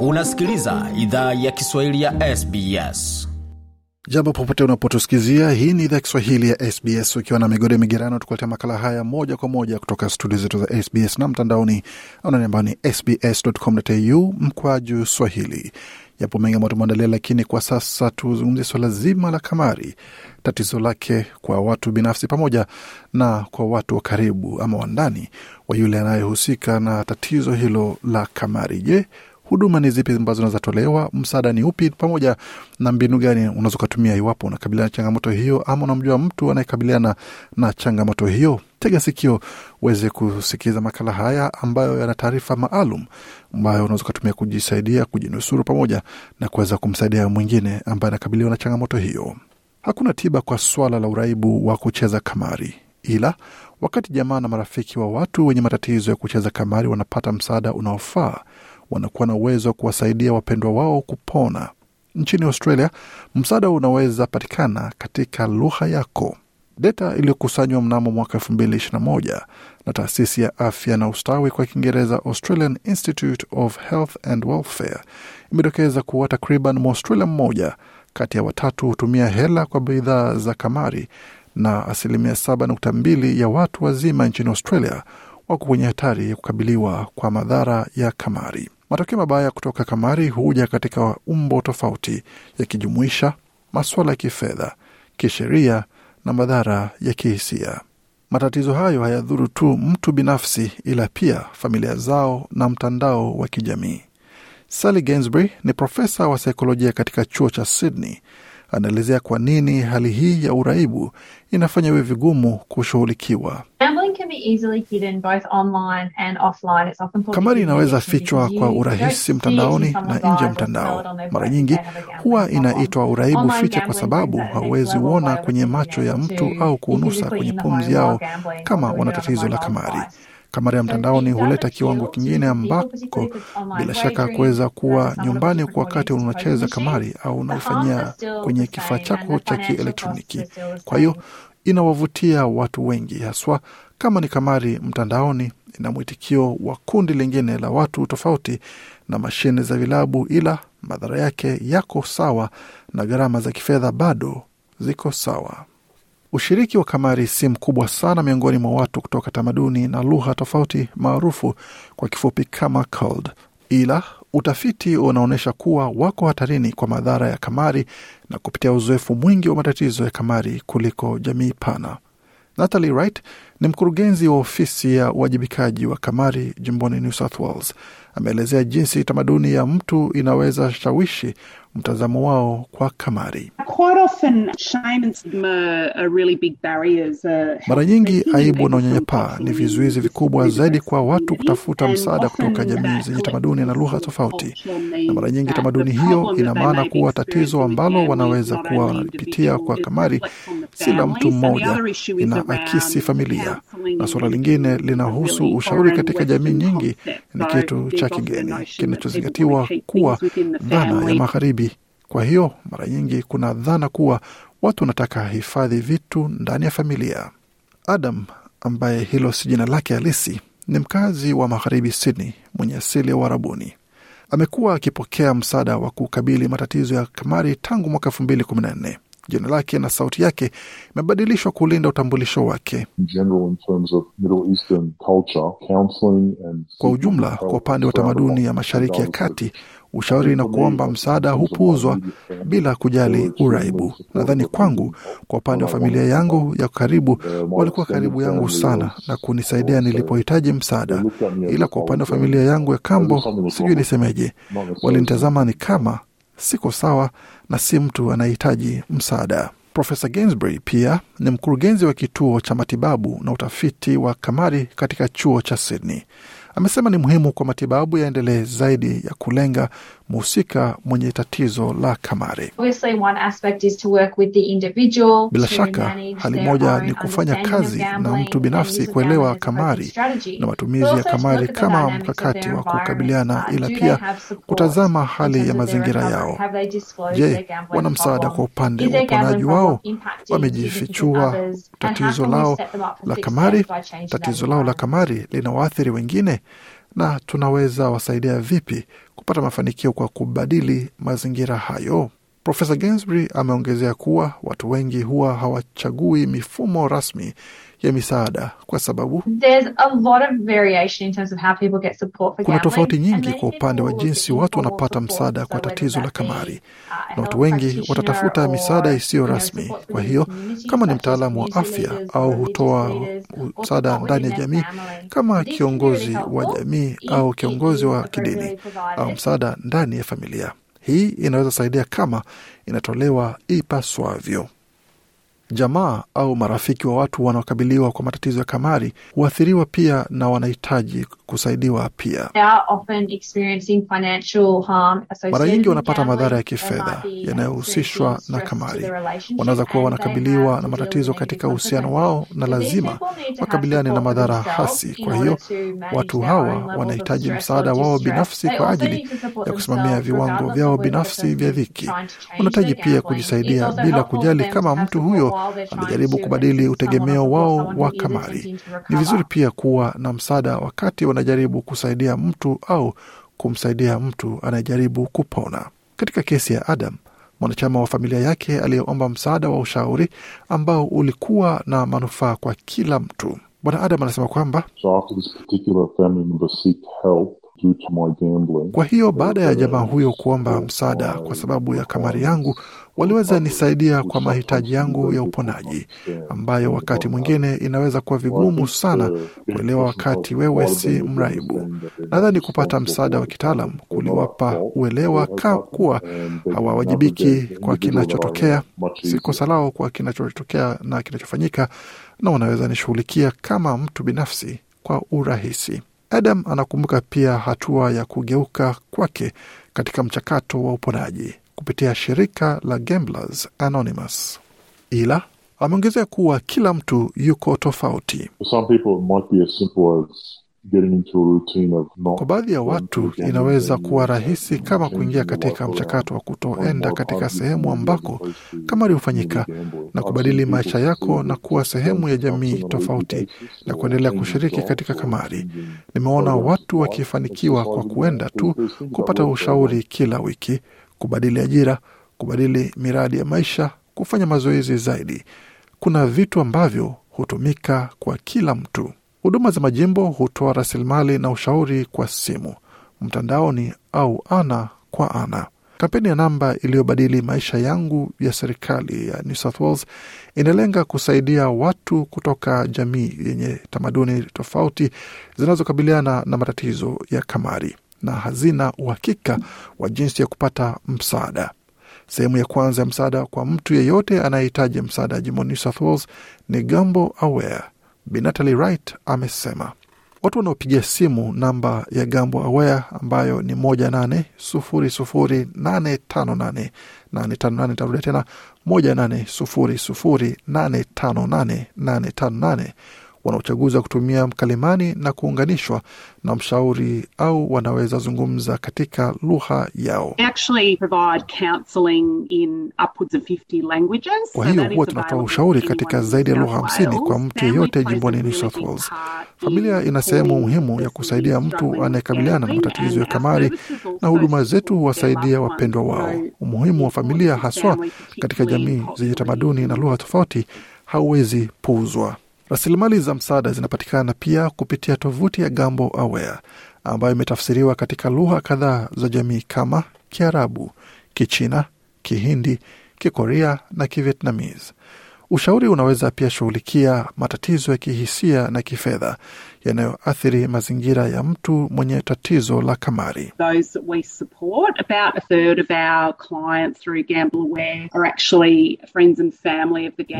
Unasikiliza idhaa ya Kiswahili ya SBS. Jambo popote unapotusikizia, hii ni idhaa Kiswahili ya SBS ukiwa na migode migerano, tukuletea makala haya moja kwa moja kutoka studio zetu za SBS na mtandaoni anani ambao ni sbs.com.au mkwaju swahili. Yapo mengi ambayo tumeandalia, lakini kwa sasa tuzungumzie swala zima la kamari, tatizo lake kwa watu binafsi pamoja na kwa watu wa karibu ama wandani wa yule anayehusika na tatizo hilo la kamari. Je, huduma ni zipi ambazo zinaweza Msaada ni upi? Pamoja na mbinu gani unazokatumia iwapo unakabiliana na changamoto hiyo, ama unamjua mtu anayekabiliana na changamoto hiyo? Tega sikio uweze kusikiliza makala haya ambayo yana taarifa maalum ambayo unaweza ukatumia kujisaidia, kujinusuru, pamoja na kuweza kumsaidia mwingine ambaye anakabiliwa na changamoto hiyo. Hakuna tiba kwa swala la uraibu wa kucheza kamari, ila wakati jamaa na marafiki wa watu wenye matatizo ya kucheza kamari wanapata msaada unaofaa wanakuwa na uwezo wa kuwasaidia wapendwa wao kupona. Nchini Australia, msaada unaweza patikana katika lugha yako. Data iliyokusanywa mnamo mwaka elfu mbili ishirini na taasisi ya afya na ustawi kwa Kiingereza, Australian Institute of Health and Welfare, imedokeza kuwa takriban Mwaustralia mmoja kati ya watatu hutumia hela kwa bidhaa za kamari na asilimia saba nukta mbili ya watu wazima nchini Australia wako kwenye hatari ya kukabiliwa kwa madhara ya kamari. Matokeo mabaya kutoka kamari huja katika umbo tofauti, yakijumuisha masuala ya kifedha, kisheria na madhara ya kihisia. Matatizo hayo hayadhuru tu mtu binafsi, ila pia familia zao na mtandao wa kijamii. Sally Gainsbury ni profesa wa saikolojia katika chuo cha Sydney anaelezea kwa nini hali hii ya uraibu inafanya iwe vigumu kushughulikiwa. Kamari inaweza fichwa kwa urahisi mtandaoni na nje ya mtandao. Mara nyingi huwa inaitwa uraibu ficha kwa sababu hauwezi uona kwenye macho ya mtu au kuunusa kwenye pumzi yao kama wana tatizo la kamari. Kamari ya mtandaoni huleta kiwango kingine ambako bila shaka kuweza kuwa nyumbani kwa wakati unacheza kamari au unaofanyia kwenye kifaa chako cha kielektroniki. Kwa hiyo inawavutia watu wengi, haswa kama ni kamari mtandaoni. Ina mwitikio wa kundi lingine la watu tofauti na mashine za vilabu, ila madhara yake yako sawa na gharama za kifedha bado ziko sawa. Ushiriki wa kamari si mkubwa sana miongoni mwa watu kutoka tamaduni na lugha tofauti maarufu kwa kifupi kama cold, ila utafiti unaonyesha kuwa wako hatarini kwa madhara ya kamari na kupitia uzoefu mwingi wa matatizo ya kamari kuliko jamii pana. Natalie Wright ni mkurugenzi wa ofisi ya uwajibikaji wa kamari jimboni New South Wales. Ameelezea jinsi tamaduni ya mtu inaweza shawishi mtazamo wao kwa kamari. Mara nyingi aibu na unyanyapaa ni vizuizi vikubwa zaidi kwa watu kutafuta msaada kutoka jamii zenye tamaduni na lugha tofauti, na mara nyingi tamaduni hiyo ina maana kuwa tatizo ambalo wanaweza kuwa wanalipitia kwa kamari. si la mtu mmoja, ina akisi familia, na suala lingine linahusu ushauri katika jamii nyingi ni kitu cha kigeni kinachozingatiwa kuwa dhana ya magharibi. Kwa hiyo mara nyingi kuna dhana kuwa watu wanataka hifadhi vitu ndani ya familia. Adam ambaye hilo si jina lake halisi ni mkazi wa magharibi Sydney mwenye asili ya Uarabuni. Amekuwa akipokea msaada wa kukabili matatizo ya kamari tangu mwaka elfu mbili kumi na nne. Jina lake na sauti yake imebadilishwa kulinda utambulisho wake. Kwa ujumla, kwa upande wa tamaduni ya Mashariki ya Kati, ushauri na kuomba msaada hupuuzwa bila kujali uraibu. Nadhani kwangu, kwa upande wa familia yangu ya karibu, walikuwa karibu yangu sana na kunisaidia nilipohitaji msaada, ila kwa upande wa familia yangu ya kambo, sijui nisemeje, walinitazama ni kama siko sawa na si mtu anayehitaji msaada. Profesa Gainsbury pia ni mkurugenzi wa kituo cha matibabu na utafiti wa kamari katika chuo cha Sydney. Amesema ni muhimu kwa matibabu yaendelee zaidi ya kulenga mhusika mwenye tatizo la kamari. Bila shaka, hali moja ni kufanya kazi na mtu binafsi kuelewa kamari na matumizi ya kamari kama mkakati wa kukabiliana, ila pia kutazama hali ya mazingira yao. Je, wana msaada kwa upande wa uponaji wao? Wamejifichua tatizo lao la kamari? Tatizo lao la kamari linawaathiri wengine, na tunaweza wasaidia vipi kupata mafanikio kwa kubadili mazingira hayo? Profesa Gainsbury ameongezea kuwa watu wengi huwa hawachagui mifumo rasmi ya misaada kwa sababu kuna tofauti nyingi kwa upande wa jinsi watu wanapata msaada kwa tatizo la kamari, na watu wengi watatafuta misaada isiyo rasmi. Kwa hiyo kama ni mtaalamu wa afya au hutoa msaada ndani ya jamii, kama kiongozi wa jamii au kiongozi wa kidini, au msaada ndani ya familia, hii inaweza saidia kama inatolewa ipaswavyo. Jamaa au marafiki wa watu wanaokabiliwa kwa matatizo ya kamari huathiriwa pia na wanahitaji kusaidiwa pia. Mara nyingi wanapata madhara ya kifedha yanayohusishwa na kamari. Wanaweza kuwa wanakabiliwa na matatizo katika uhusiano wao na lazima wakabiliane na madhara hasi. Kwa hiyo watu hawa wanahitaji msaada wao binafsi kwa ajili ya kusimamia viwango vyao binafsi vya dhiki. Wanahitaji pia kujisaidia bila kujali kama mtu huyo anajaribu kubadili utegemeo wao wa kamari. Ni vizuri pia kuwa na msaada wakati wanajaribu kusaidia mtu au kumsaidia mtu anayejaribu kupona. Katika kesi ya Adam, mwanachama wa familia yake aliyeomba msaada wa ushauri ambao ulikuwa na manufaa kwa kila mtu. Bwana Adam anasema kwamba kwa hiyo baada ya jamaa huyo kuomba msaada kwa sababu ya kamari yangu, waliweza nisaidia kwa mahitaji yangu ya uponaji, ambayo wakati mwingine inaweza kuwa vigumu sana kuelewa wakati wewe si mraibu. Nadhani kupata msaada wa kitaalam kuliwapa uelewa kuwa hawawajibiki kwa kinachotokea, si kosa lao kwa kinachotokea na kinachofanyika, na wanaweza nishughulikia kama mtu binafsi kwa urahisi. Adam anakumbuka pia hatua ya kugeuka kwake katika mchakato wa uponaji kupitia shirika la Gamblers Anonymous, ila ameongezea kuwa kila mtu yuko tofauti. Kwa baadhi ya watu inaweza kuwa rahisi kama kuingia katika mchakato wa kutoenda katika sehemu ambako kamari hufanyika na kubadili maisha yako na kuwa sehemu ya jamii tofauti na kuendelea kushiriki katika kamari. Nimeona watu wakifanikiwa kwa kuenda tu kupata ushauri kila wiki, kubadili ajira, kubadili miradi ya maisha, kufanya mazoezi zaidi. Kuna vitu ambavyo hutumika kwa kila mtu. Huduma za majimbo hutoa rasilimali na ushauri kwa simu, mtandaoni au ana kwa ana. Kampeni ya namba iliyobadili maisha yangu ya serikali ya New South Wales inalenga kusaidia watu kutoka jamii yenye tamaduni tofauti zinazokabiliana na matatizo ya kamari na hazina uhakika wa jinsi ya kupata msaada. Sehemu ya kwanza ya msaada kwa mtu yeyote anayehitaji msaada jimboni New South Wales ni Gambo Aware. Bi Natalie Wright amesema watu wanaopigia simu namba ya Gambo Aware ambayo ni moja nane sufuri sufuri nane tano nane nane tano nane tarudia tena moja nane sufuri sufuri nane tano nane nane tano nane wana uchaguzi wa kutumia mkalimani na kuunganishwa na mshauri au wanaweza zungumza katika lugha yao. Kwa hiyo huwa tunatoa ushauri katika zaidi ya lugha hamsini kwa mtu yeyote jimboni New South Wales. Familia ina sehemu muhimu ya kusaidia mtu anayekabiliana na matatizo ya kamari, na huduma zetu huwasaidia wapendwa wao. Umuhimu wa familia haswa katika jamii zenye tamaduni na lugha tofauti hauwezi puuzwa. Rasilimali za msaada zinapatikana pia kupitia tovuti ya Gambo Aware ambayo imetafsiriwa katika lugha kadhaa za jamii kama Kiarabu, Kichina, Kihindi, Kikorea na Kivietnamese. Ushauri unaweza pia shughulikia matatizo ya kihisia na kifedha yanayoathiri mazingira ya mtu mwenye tatizo la kamari.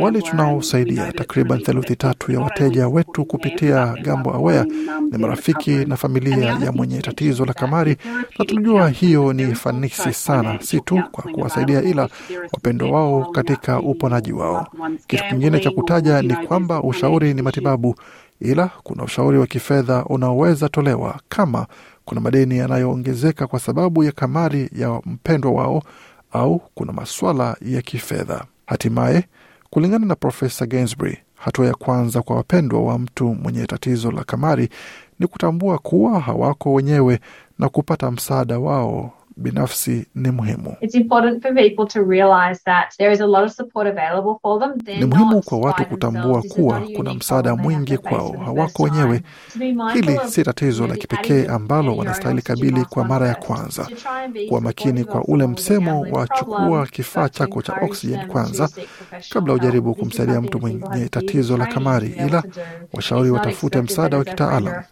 Wale tunaosaidia, takriban theluthi tatu ya wateja wetu kupitia Gambo Aware ni marafiki na familia ya mwenye tatizo la kamari, na tunajua hiyo ni fanisi sana, si tu kwa kuwasaidia, ila wapendo wao katika uponaji wao. Kitu kingine cha kutaja ni kwamba ushauri ni matibabu, ila kuna ushauri wa kifedha unaoweza tolewa kama kuna madeni yanayoongezeka kwa sababu ya kamari ya mpendwa wao au kuna maswala ya kifedha. Hatimaye, kulingana na Profesa Gainsbury, hatua ya kwanza kwa wapendwa wa mtu mwenye tatizo la kamari ni kutambua kuwa hawako wenyewe na kupata msaada wao binafsi ni muhimu. It's important for people to realize that there is a lot of support available for them. They're Ni muhimu kwa watu kutambua kuwa kuna msaada mwingi kwao, hawako wenyewe. Hili si tatizo la kipekee ambalo wanastahili kabili kwa mara ya kwanza. Kuwa makini kwa ule msemo wa chukua kifaa chako cha oksijeni kwanza kabla hujaribu ujaribu kumsaidia mtu mwenye tatizo la kamari, ila washauri watafute msaada wa kitaalam.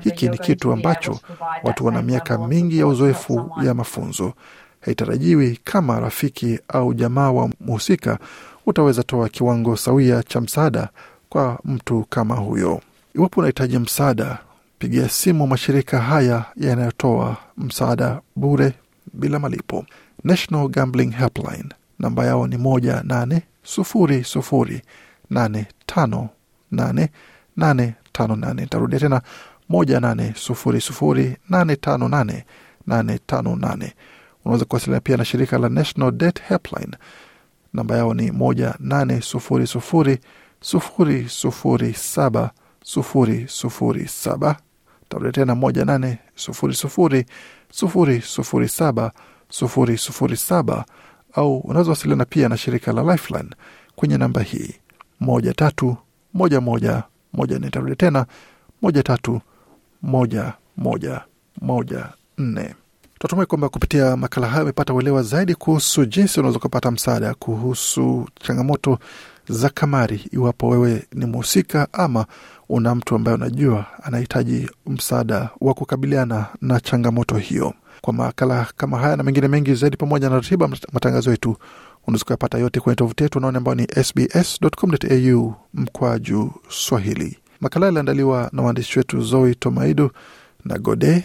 Hiki ni kitu ambacho watu wana miaka mingi ya uzoefu ya mafunzo. Haitarajiwi kama rafiki au jamaa wa mhusika utaweza toa kiwango sawia cha msaada kwa mtu kama huyo. Iwapo unahitaji msaada, pigia simu mashirika haya yanayotoa msaada bure bila malipo. National Gambling Helpline, namba yao ni moja nane sufuri sufuri nane tano nane nane tano nane. Nitarudia tena moja nane sufuri sufuri nane tano nane 858. Unaweza kuwasiliana pia na shirika la National Debt Helpline, namba yao ni 1800007007. Tarudia tena 1800007007 au unaweza wasiliana pia na shirika la Lifeline kwenye namba hii 131114. Tarudia tena 131114 nne. Tunatumai kwamba kupitia makala hayo amepata uelewa zaidi kuhusu jinsi unaweza ukapata msaada kuhusu changamoto za kamari, iwapo wewe ni mhusika ama una mtu ambaye unajua anahitaji msaada wa kukabiliana na changamoto hiyo. Kwa makala kama haya na mengine mengi zaidi, pamoja na ratiba matangazo yetu, unaweza kuyapata yote kwenye tovuti yetu unaone ambao ni sbs.com.au mkwaju Swahili. Makala yaliandaliwa na waandishi wetu Zoe Tomaidu na Gode